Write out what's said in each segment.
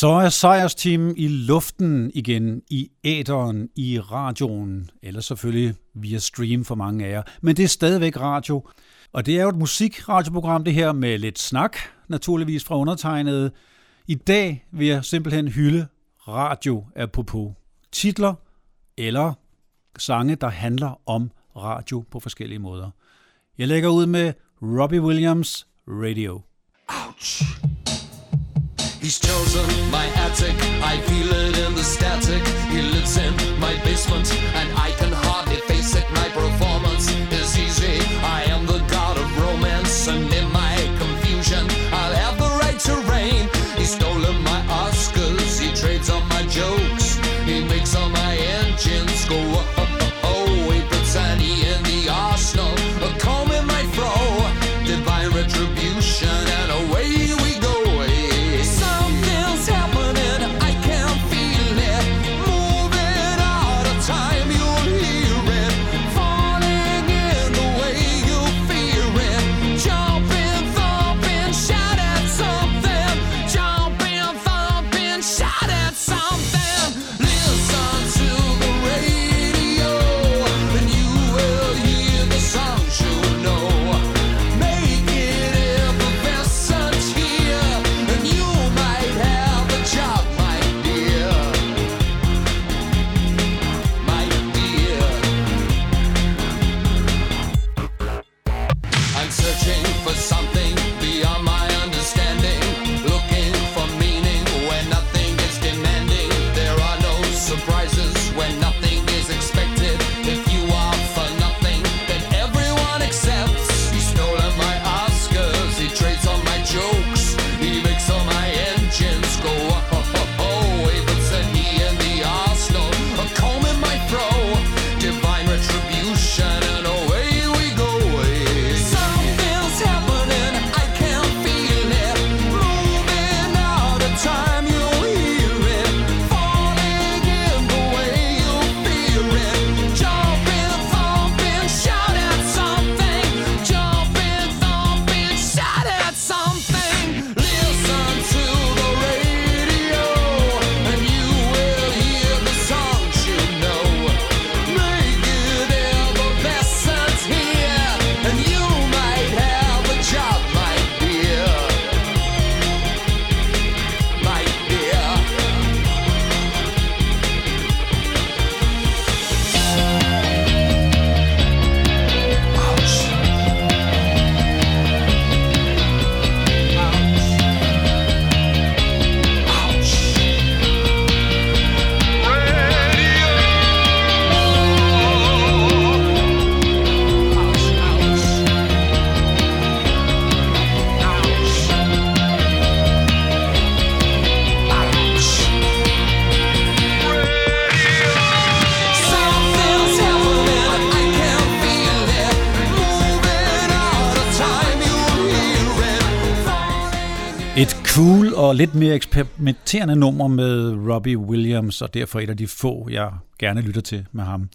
Så er sejrsteamen i luften igen, i æderen, i radioen, eller selvfølgelig via stream for mange af jer. Men det er stadigvæk radio. Og det er jo et musikradioprogram, det her med lidt snak, naturligvis fra undertegnede. I dag vil jeg simpelthen hylde radio apropos titler eller sange, der handler om radio på forskellige måder. Jeg lægger ud med Robbie Williams Radio. Ouch! He's chosen my attic, I feel it in the static. He lives in my basement, and I can hardly face it. My performance is easy. I am the god of romance, and in my lidt mere eksperimenterende nummer med Robbie Williams, og derfor et af de få, jeg gerne lytter til med ham.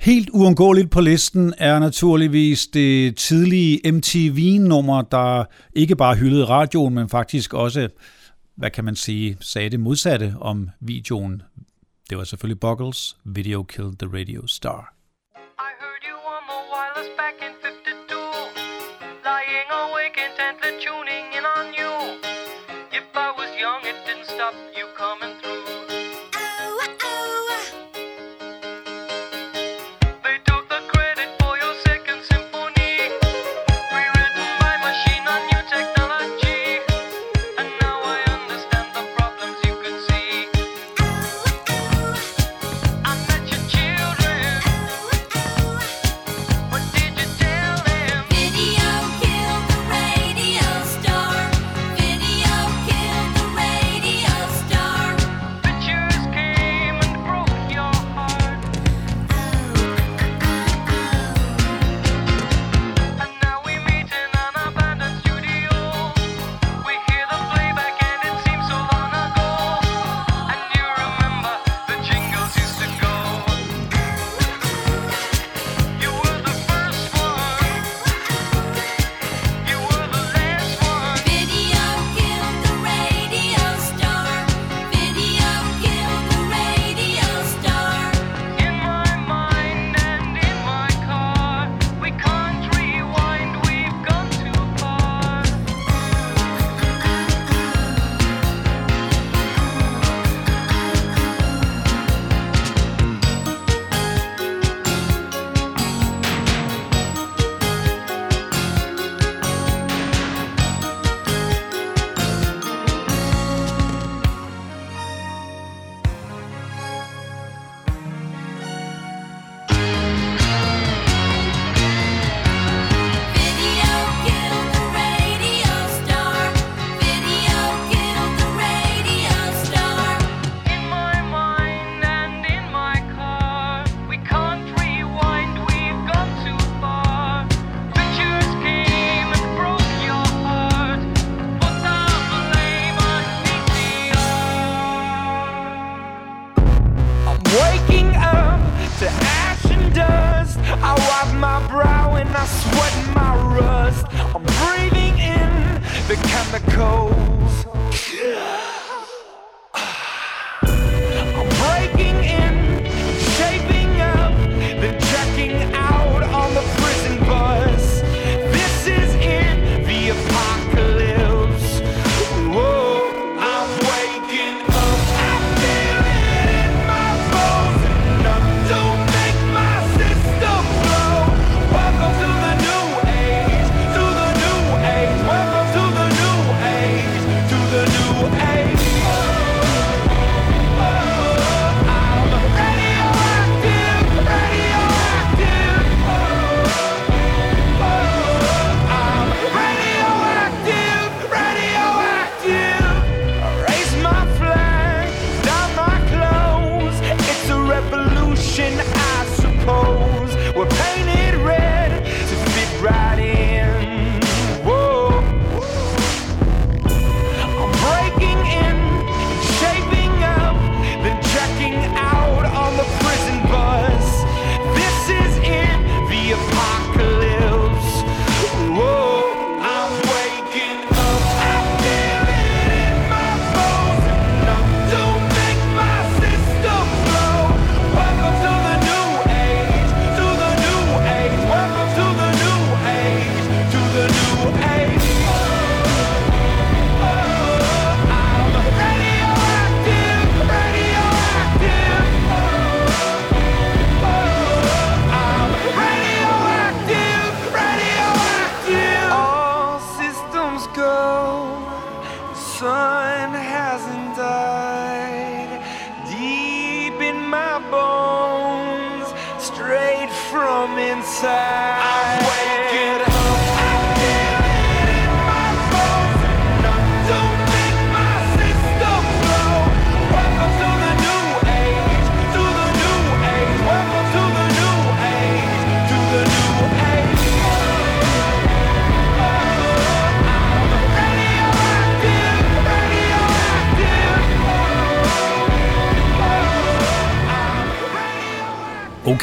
Helt uundgåeligt på listen er naturligvis det tidlige MTV-nummer, der ikke bare hyldede radioen, men faktisk også, hvad kan man sige, sagde det modsatte om videoen. Det var selvfølgelig Buggles, Video Killed the Radio Star. I it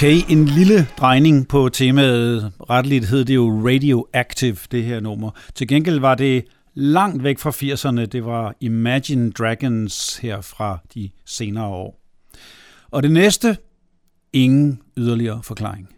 Okay, en lille drejning på temaet. Retteligt hed det jo Radioactive, det her nummer. Til gengæld var det langt væk fra 80'erne. Det var Imagine Dragons her fra de senere år. Og det næste, ingen yderligere forklaring.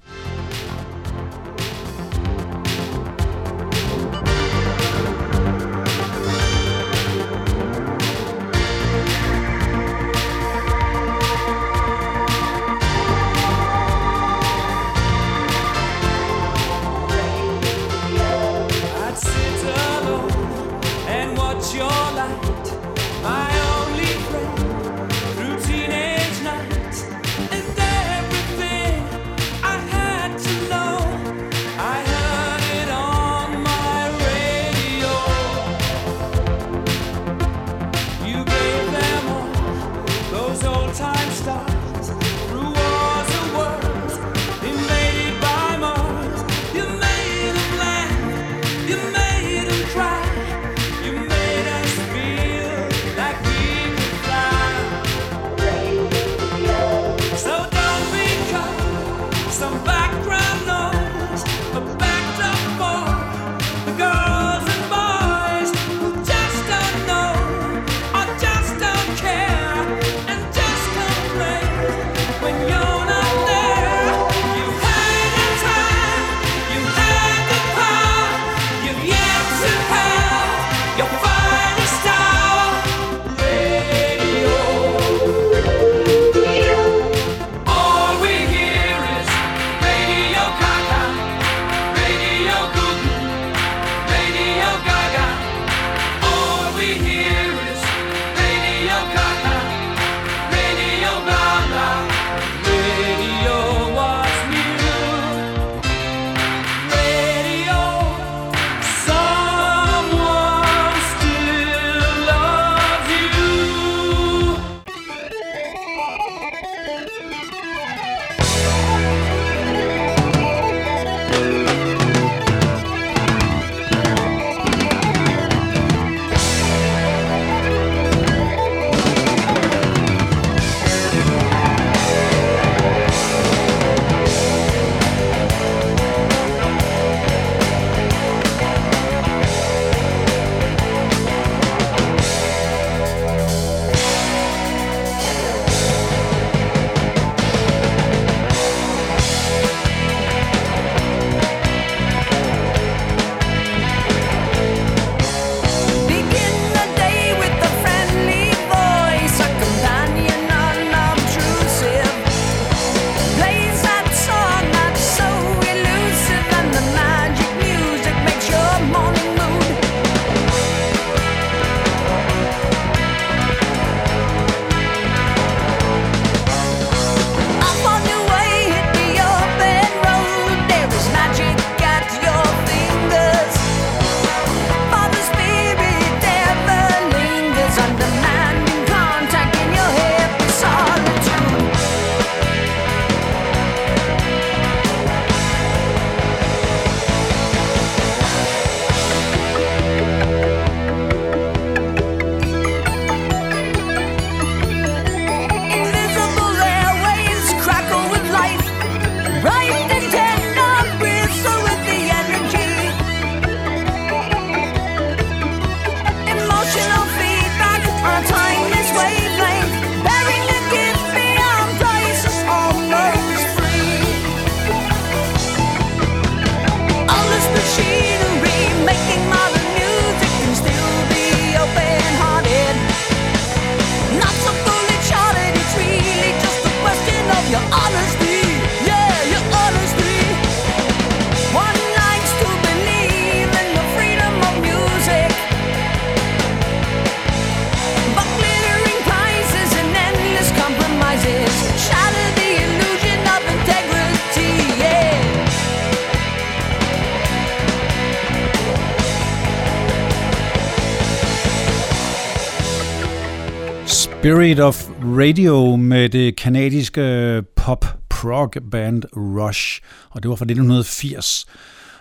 Spirit of Radio med det kanadiske pop-prog band Rush, og det var fra 1980.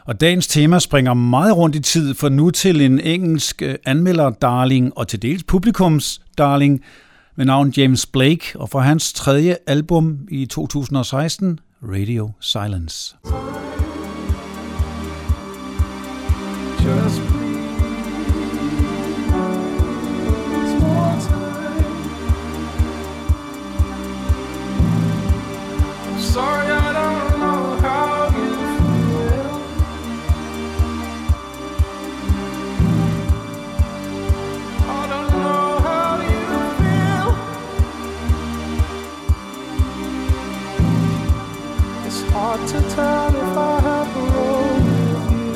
Og dagens tema springer meget rundt i tid, for nu til en engelsk øh, anmelder-darling og til dels publikums-darling med navn James Blake, og fra hans tredje album i 2016, Radio Silence. Just hard to tell if I have a role with you.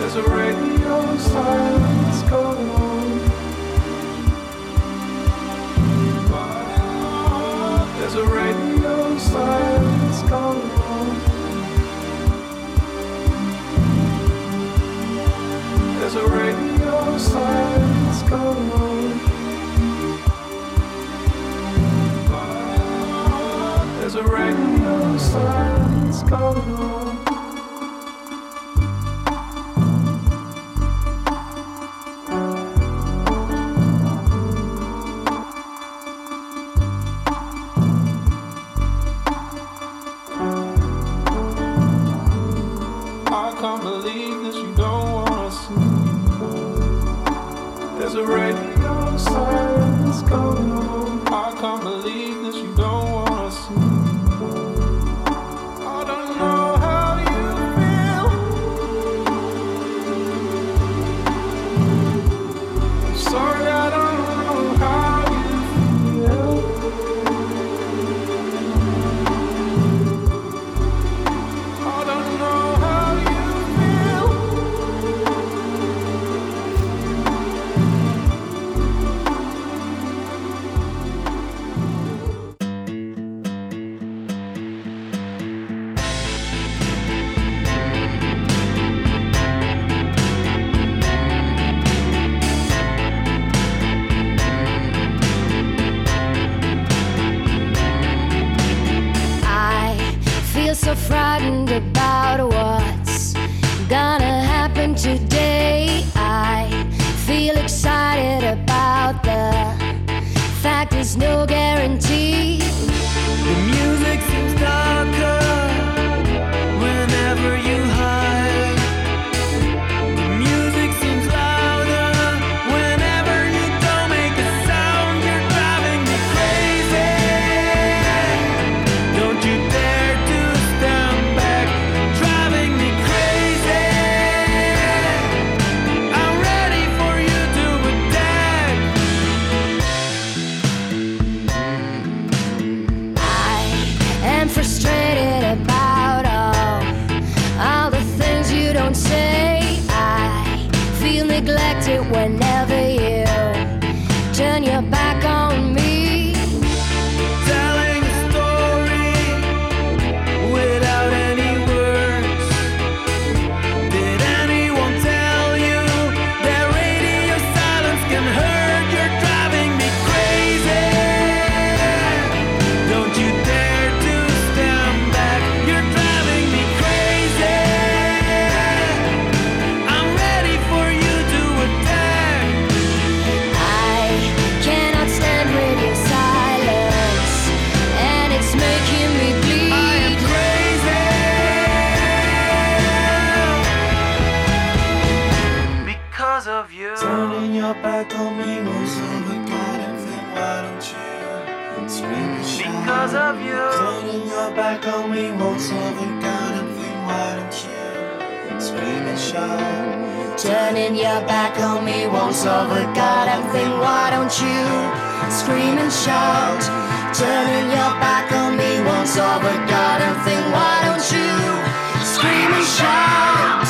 There's a radio silence going on. There's a radio silence going on. There's a radio silence going on. There's a radio silence going neglect it whenever you Turning your back on me won't solve a goddamn thing. Why don't you scream and shout? Turning your back on me won't solve a goddamn thing. Why don't you scream and shout?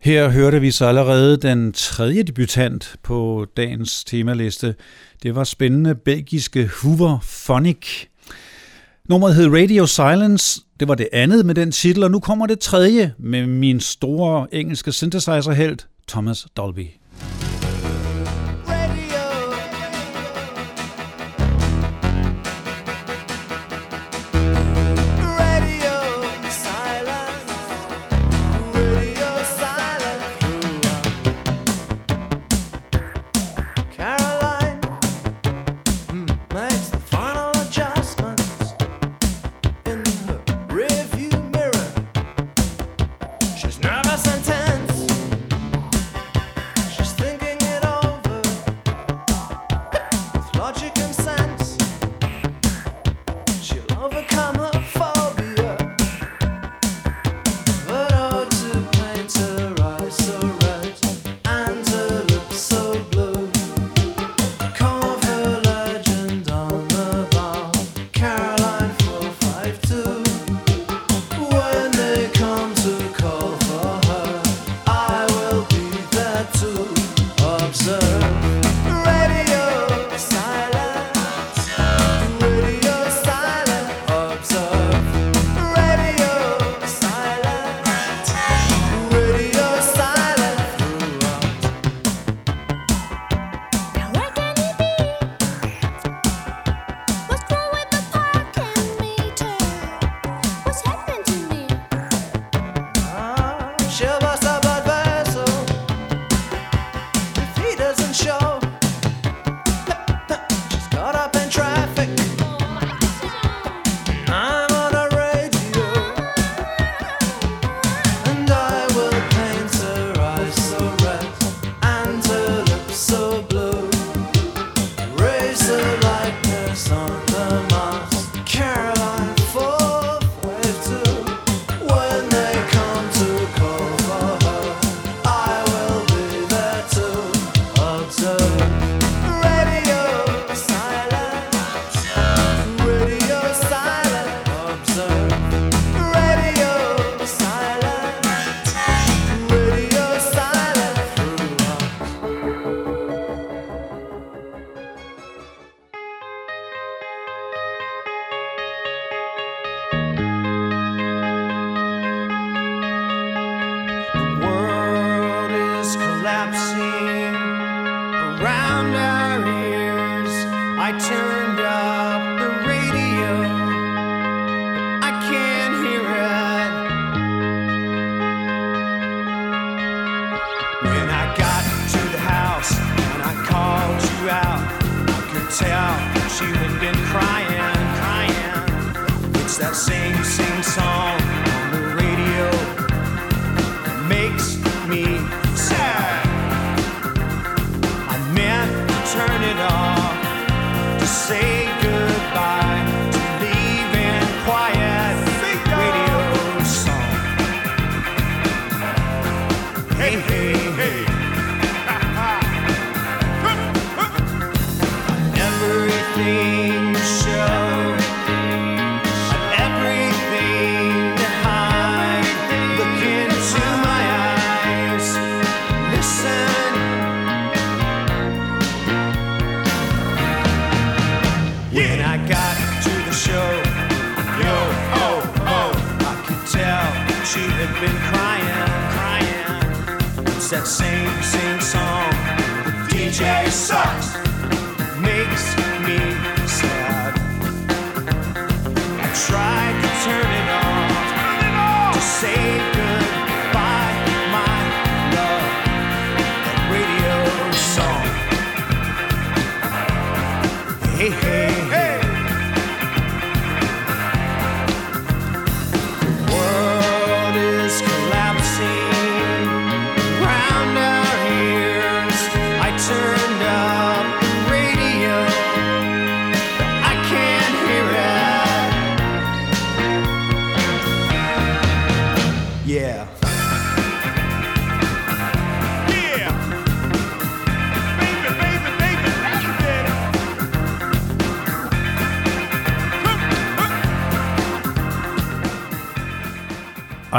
Her hørte vi så allerede den tredje debutant på dagens temaliste. Det var spændende belgiske Hoover Phonic. Nummeret hed Radio Silence. Det var det andet med den titel, og nu kommer det tredje med min store engelske synthesizer-held, Thomas Dolby.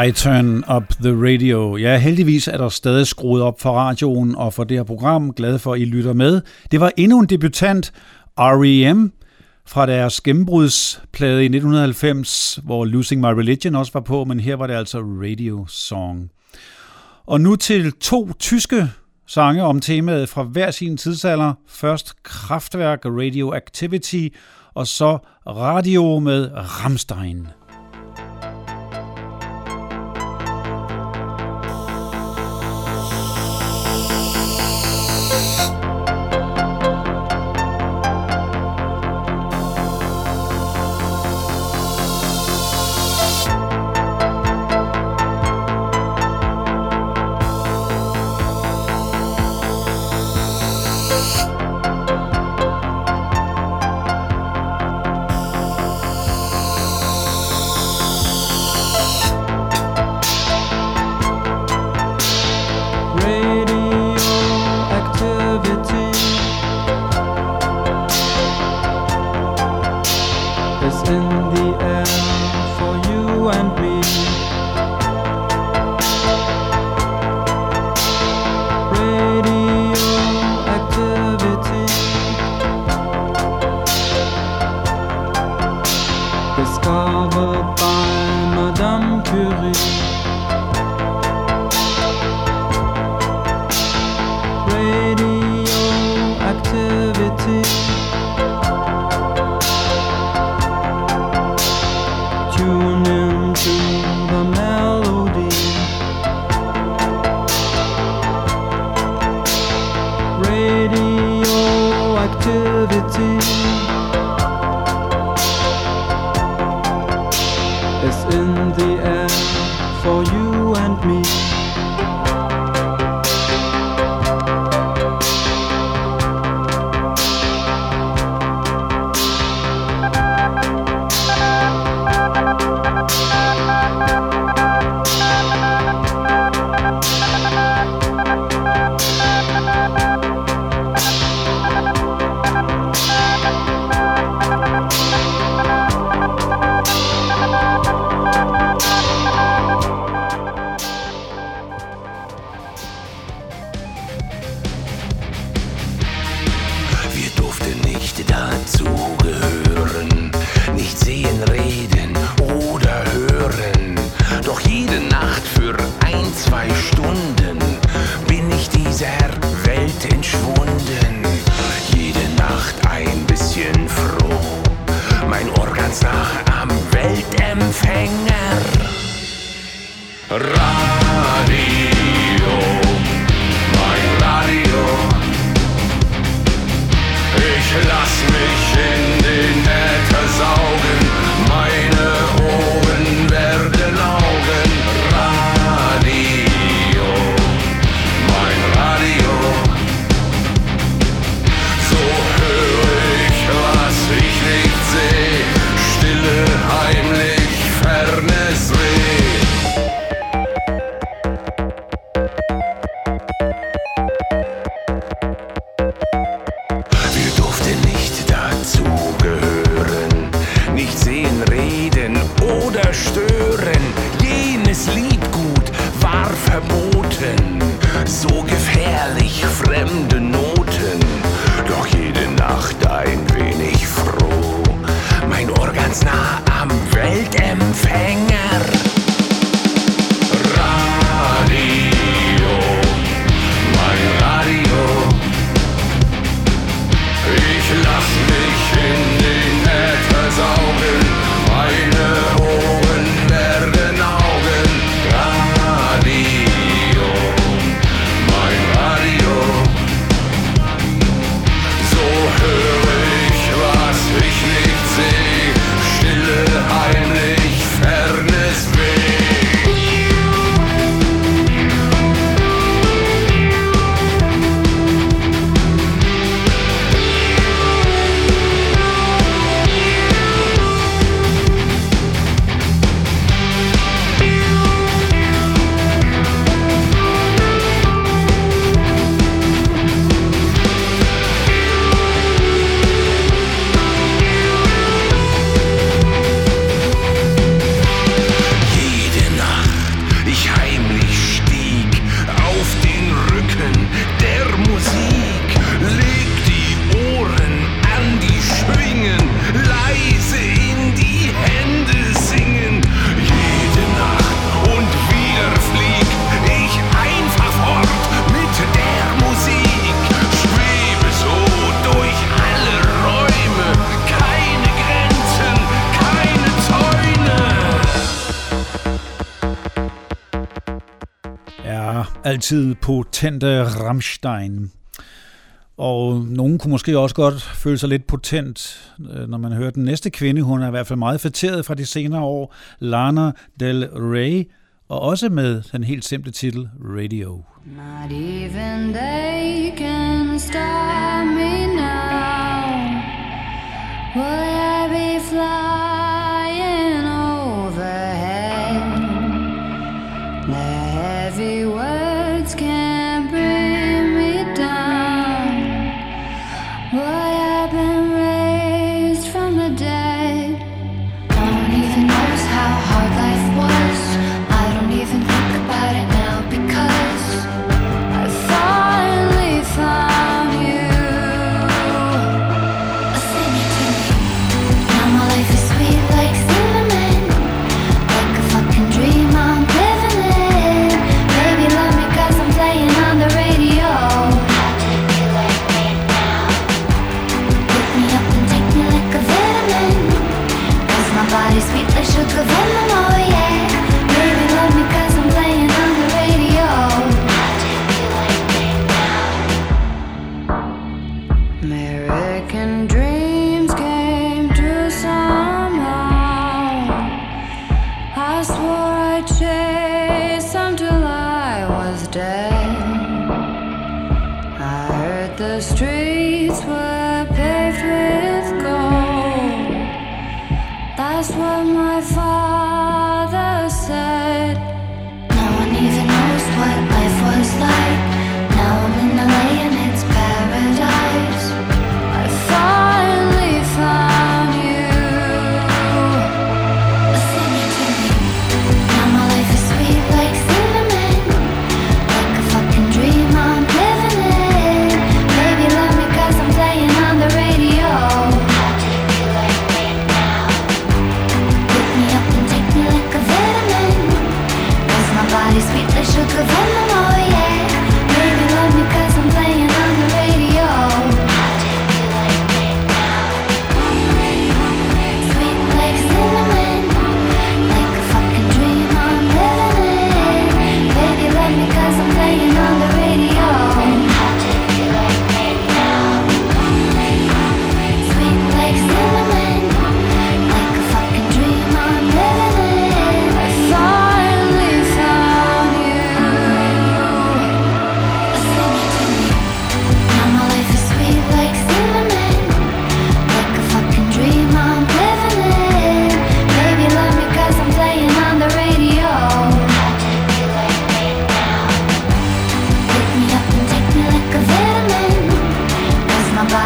I Turn Up The Radio. Ja, heldigvis er der stadig skruet op for radioen og for det her program. Glad for, at I lytter med. Det var endnu en debutant, R.E.M., fra deres gennembrudsplade i 1990, hvor Losing My Religion også var på, men her var det altså Radio Song. Og nu til to tyske sange om temaet fra hver sin tidsalder. Først Kraftværk Radioactivity, og så Radio med Rammstein. Is in the air for you and altid potente Rammstein. Og nogen kunne måske også godt føle sig lidt potent, øh, når man hører den næste kvinde. Hun er i hvert fald meget fatteret fra de senere år. Lana Del Rey, og også med den helt simple titel Radio. Not even they can stop me now. Will I be fly?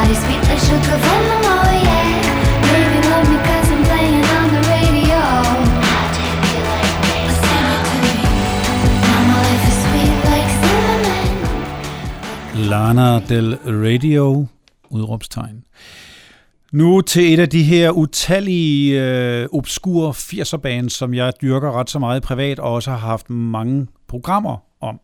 Cause sweet like sugar venom, oh yeah Baby, love me 'cause I'm playing on the radio Sing it to me Now my life is sweet like cinnamon Lana Del Radio, udråbstegn. Nu til et af de her utallige øh, obskure 80'er bands, som jeg dyrker ret så meget privat, og også har haft mange programmer om.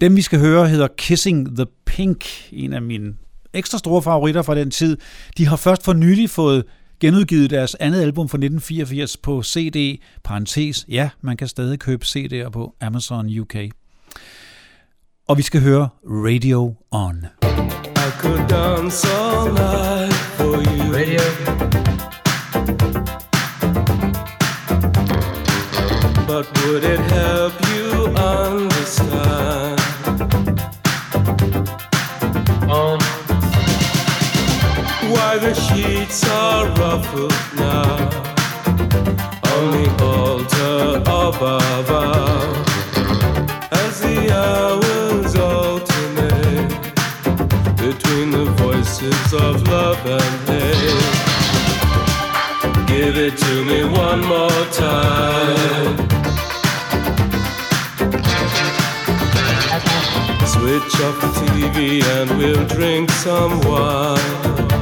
Dem vi skal høre hedder Kissing the Pink, en af mine ekstra store favoritter fra den tid. De har først for nylig fået genudgivet deres andet album fra 1984 på CD, parentes, ja, man kan stadig købe CD'er på Amazon UK. Og vi skal høre Radio On. I could dance all night for you. Radio. But would it help you The sheets are ruffled now? On the altar above us. As the hours alternate between the voices of love and hate. Give it to me one more time. Switch off the TV and we'll drink some wine.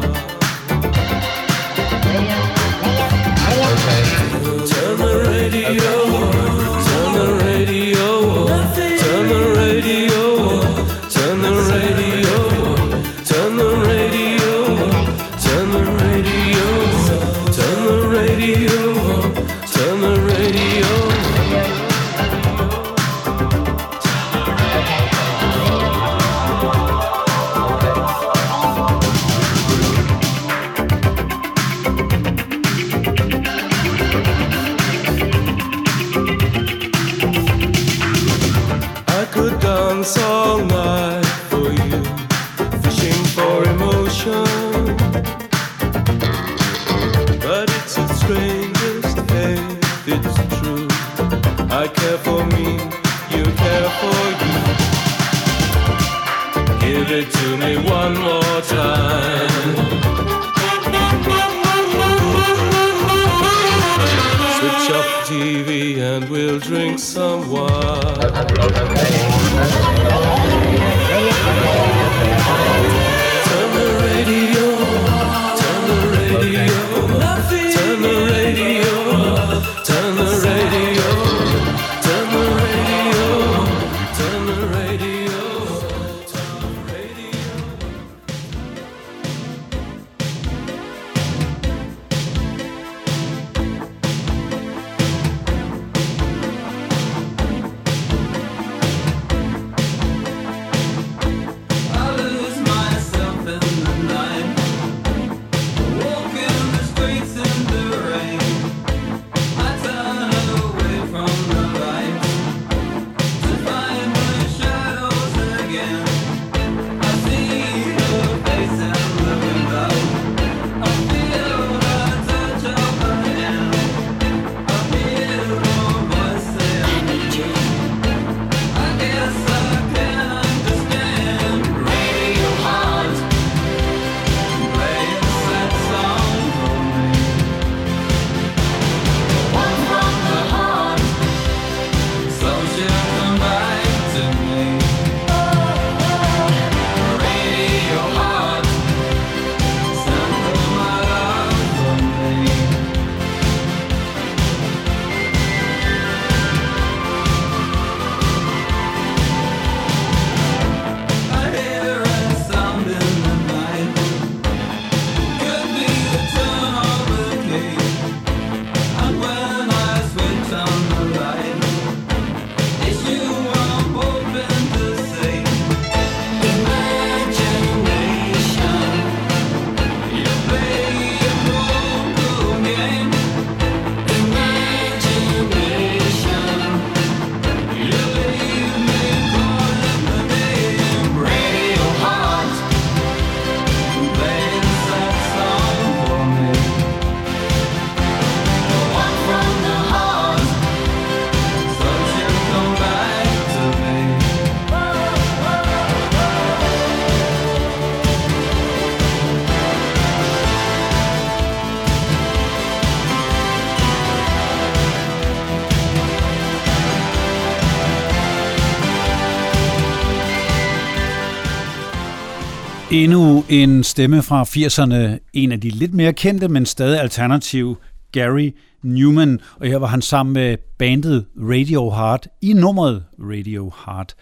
Endnu en stemme fra 80'erne, en af de lidt mere kendte, men stadig alternativ, Gary Newman, og her var han sammen med bandet Radio Heart i nummeret Radio Heart.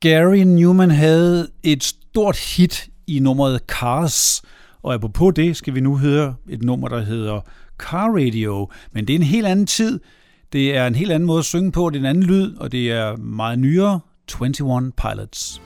Gary Newman havde et stort hit i nummeret Cars, og apropos det skal vi nu høre et nummer, der hedder Car Radio, men det er en helt anden tid. Det er en helt anden måde at synge på, det er en anden lyd, og det er meget nyere 21 Pilots.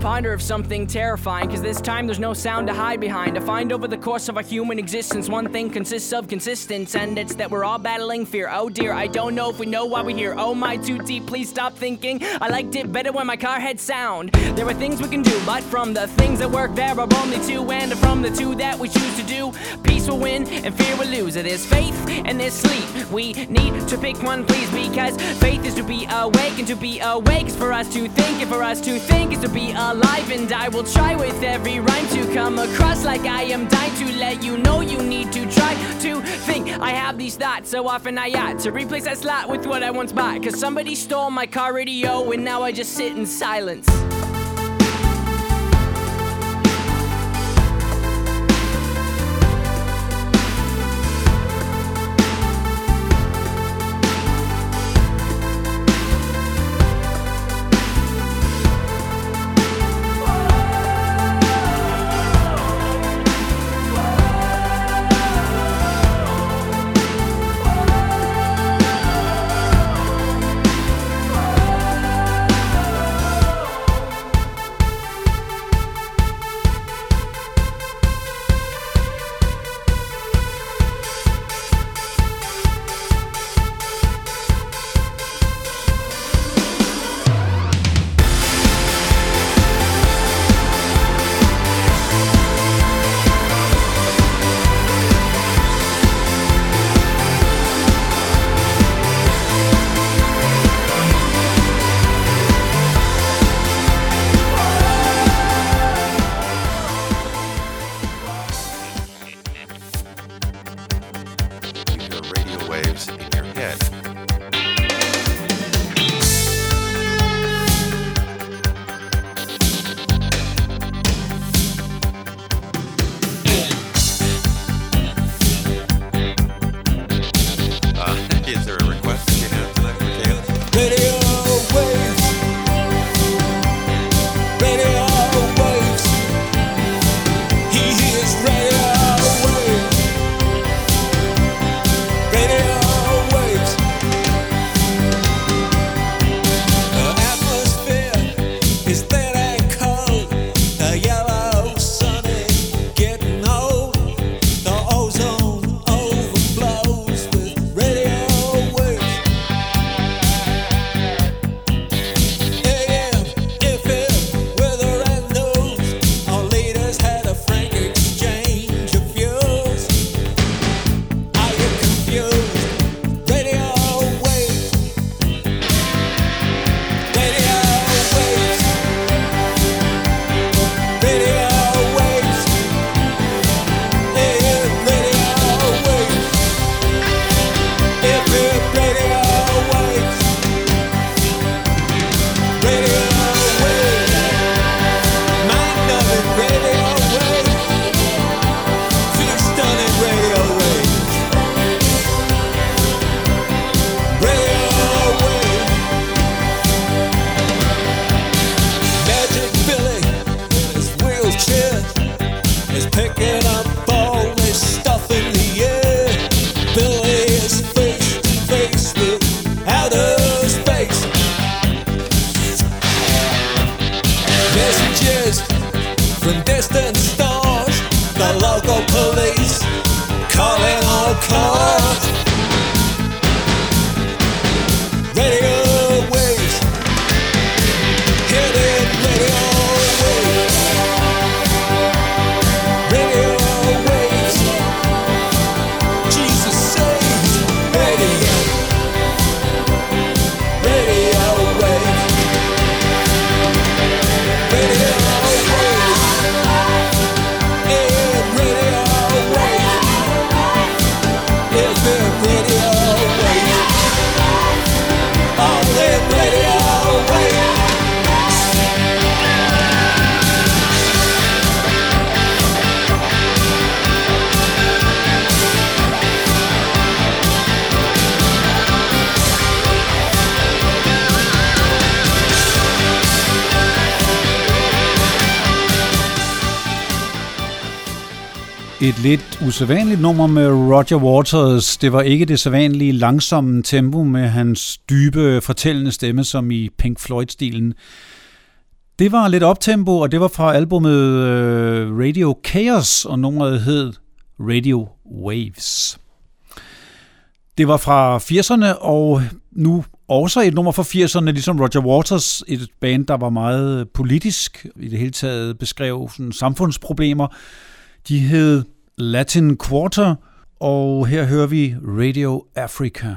Ponder of something terrifying, cause this time there's no sound to hide behind. To find over the course of our human existence, one thing consists of consistence, and it's that we're all battling fear. Oh dear, I don't know if we know why we're here. Oh my, too deep, please stop thinking. I liked it better when my car had sound. There are things we can do, but from the things that work, there are only two, and from the two that we choose to do, peace will win and fear will lose. There's faith and there's sleep. We need to pick one, please, because faith is to be awake, and to be awake is for us to think, and for us to think is to be alive. And I will try with every rhyme to come across like I am dying to let you know you need to try to think. I have these thoughts so often I ought to replace that slot with what I once bought. Cause somebody stole my car radio, and now I just sit in silence. et lidt usædvanligt nummer med Roger Waters. Det var ikke det sædvanlige langsomme tempo med hans dybe fortællende stemme, som i Pink Floyd-stilen. Det var lidt optempo, og det var fra albumet øh, Radio Chaos, og nummeret hed Radio Waves. Det var fra 80'erne, og nu også et nummer fra 80'erne, ligesom Roger Waters, et band, der var meget politisk, i det hele taget beskrev sådan, samfundsproblemer. De hed Latin Quarter, og her hører vi Radio Africa.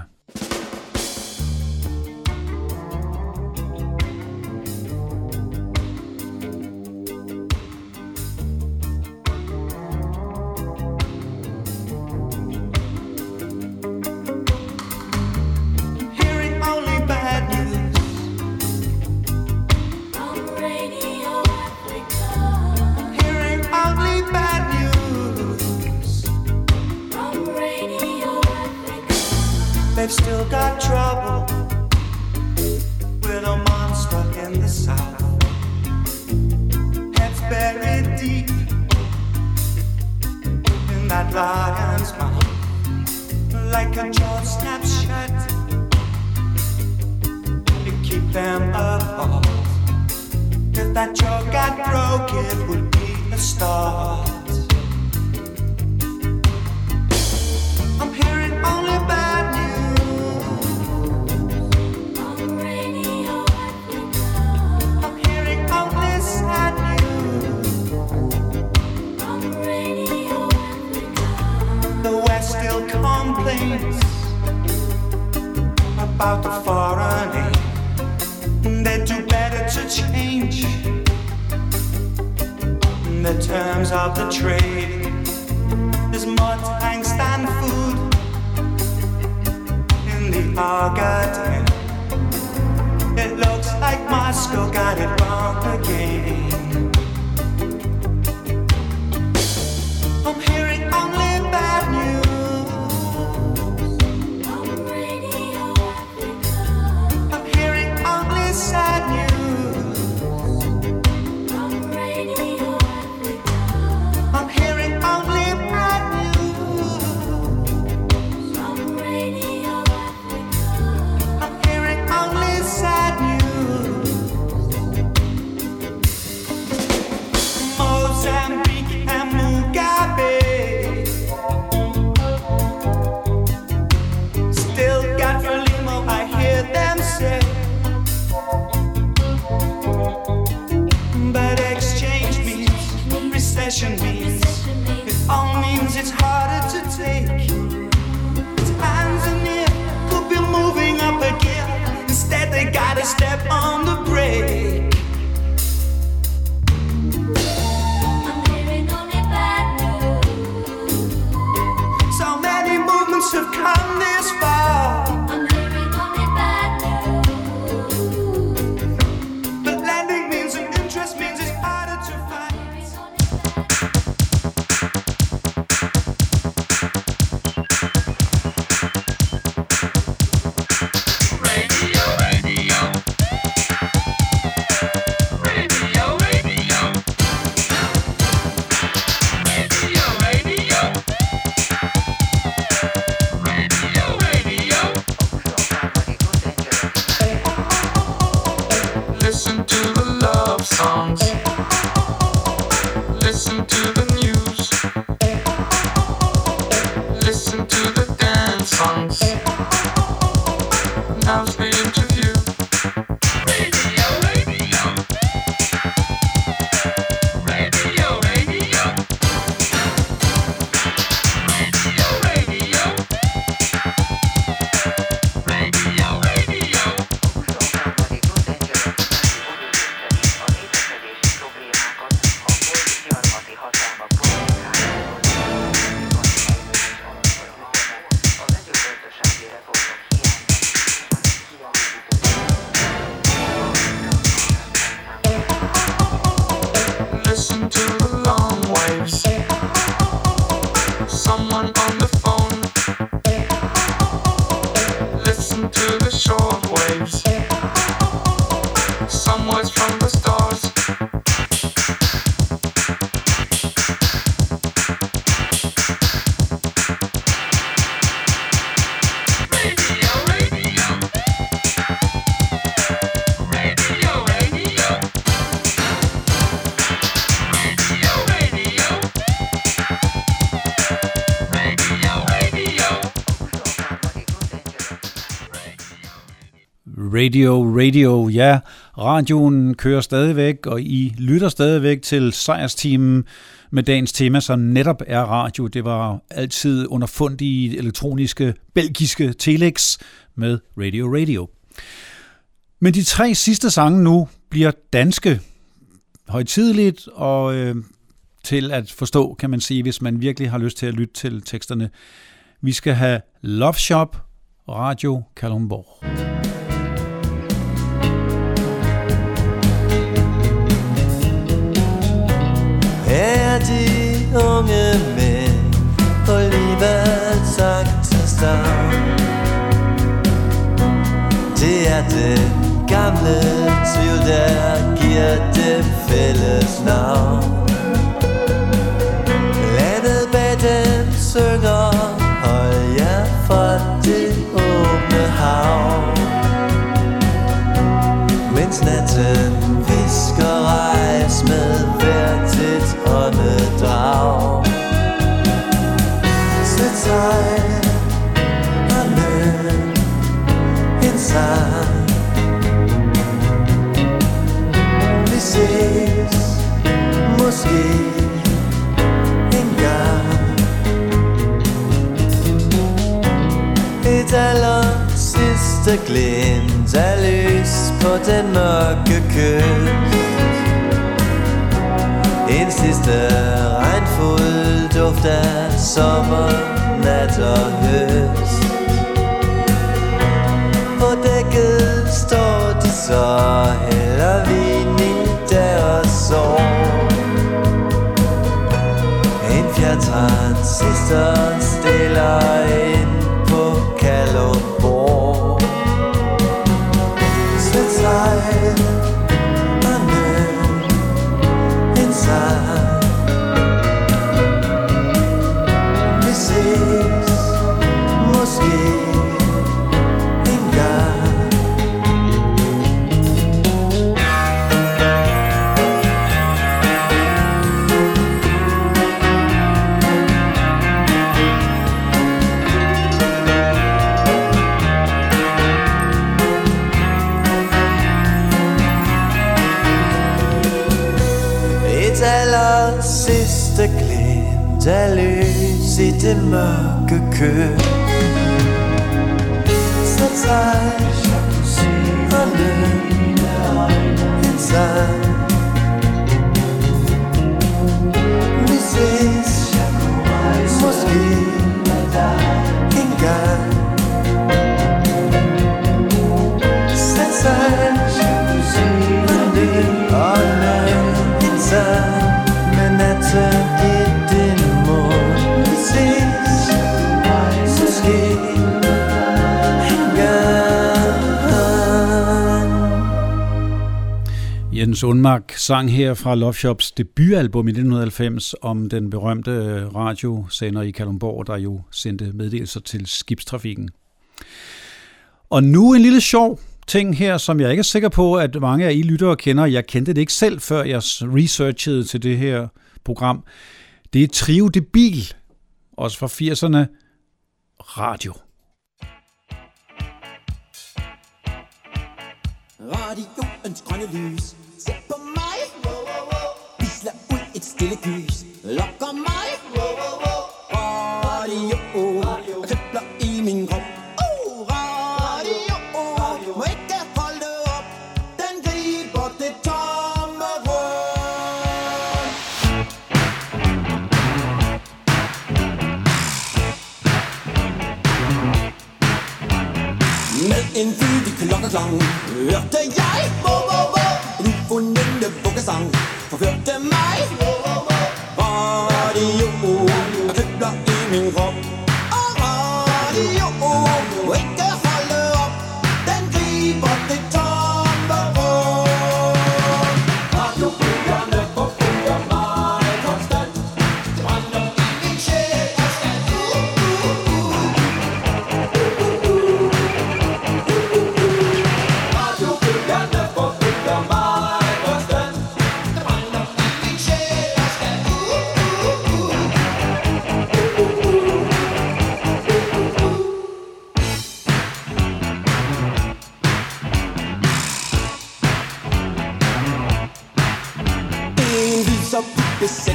Radio, radio, ja. Radioen kører stadigvæk, og I lytter stadigvæk til sejrsteamen med dagens tema, som netop er radio. Det var altid underfundige elektroniske, belgiske telex med Radio Radio. Men de tre sidste sange nu bliver danske, højtidligt og øh, til at forstå, kan man sige, hvis man virkelig har lyst til at lytte til teksterne. Vi skal have Love Shop, Radio Kalundborg. Er de unge mænd alligevel sagt til stavn Det er det gamle tvivl, der giver det fælles navn. Landet bag dem synger Hold jer fra det åbne hav. Mens natten drag Sæt sig og en sang. Vi ses måske en gang. Et aller sidste glimt af lys på den mørke kyst sidste regnfuld duft af sommer, nat og høst. På dækket står de så hælder vin i deres sår. En fjertransistor stiller ind. Sidste glimt af lys i det mørke kys Så tag og en sang. Vi ses måske en gang. Sæt sig Jens Undmark sang her fra Love Shops debutalbum i 1990 om den berømte radiosender i Kalundborg, der jo sendte meddelelser til skibstrafikken. Og nu en lille sjov ting her, som jeg ikke er sikker på, at mange af I lyttere kender. Jeg kendte det ikke selv, før jeg researchede til det her program. Det er Trio de Bil, også fra 80'erne, radio. Radioens grønne lys. Se på mig. Visler ud et stille gys. Lokker mig. Klang Hørte jeg wo, wo, wo, En ufornemmende vuggesang Forførte mig. Var det jo? Radio Kribler i min krop.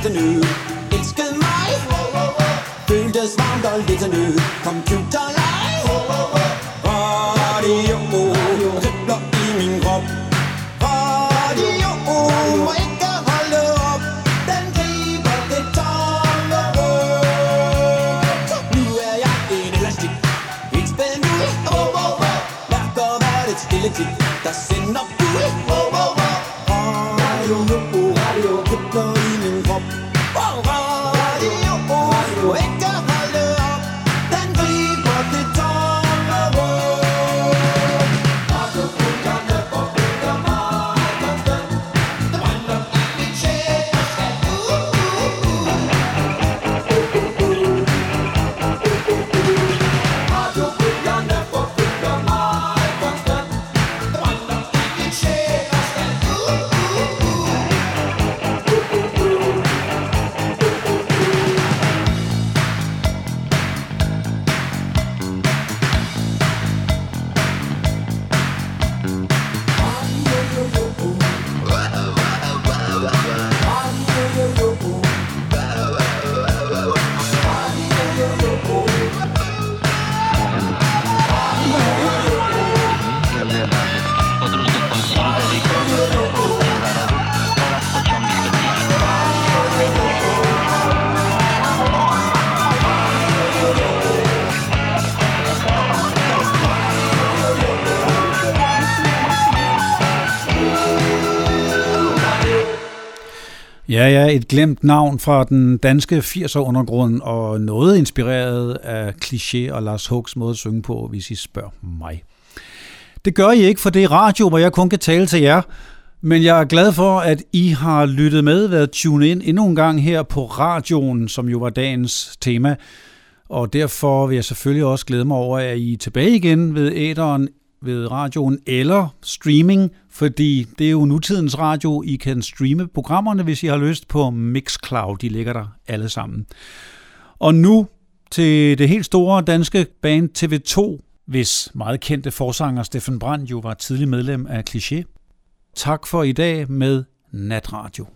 afternoon. Ja, ja, et glemt navn fra den danske 80'er undergrund, og noget inspireret af kliché og Lars Hugs måde at synge på, hvis I spørger mig. Det gør I ikke, for det er radio, hvor jeg kun kan tale til jer, men jeg er glad for, at I har lyttet med, været tunet ind endnu en gang her på radioen, som jo var dagens tema. Og derfor vil jeg selvfølgelig også glæde mig over, at I er tilbage igen ved æderen ved radioen eller streaming, fordi det er jo nutidens radio. I kan streame programmerne, hvis I har lyst, på Mixcloud. De ligger der alle sammen. Og nu til det helt store danske band TV2, hvis meget kendte forsanger Steffen Brandt jo var tidlig medlem af Cliché. Tak for i dag med Natradio.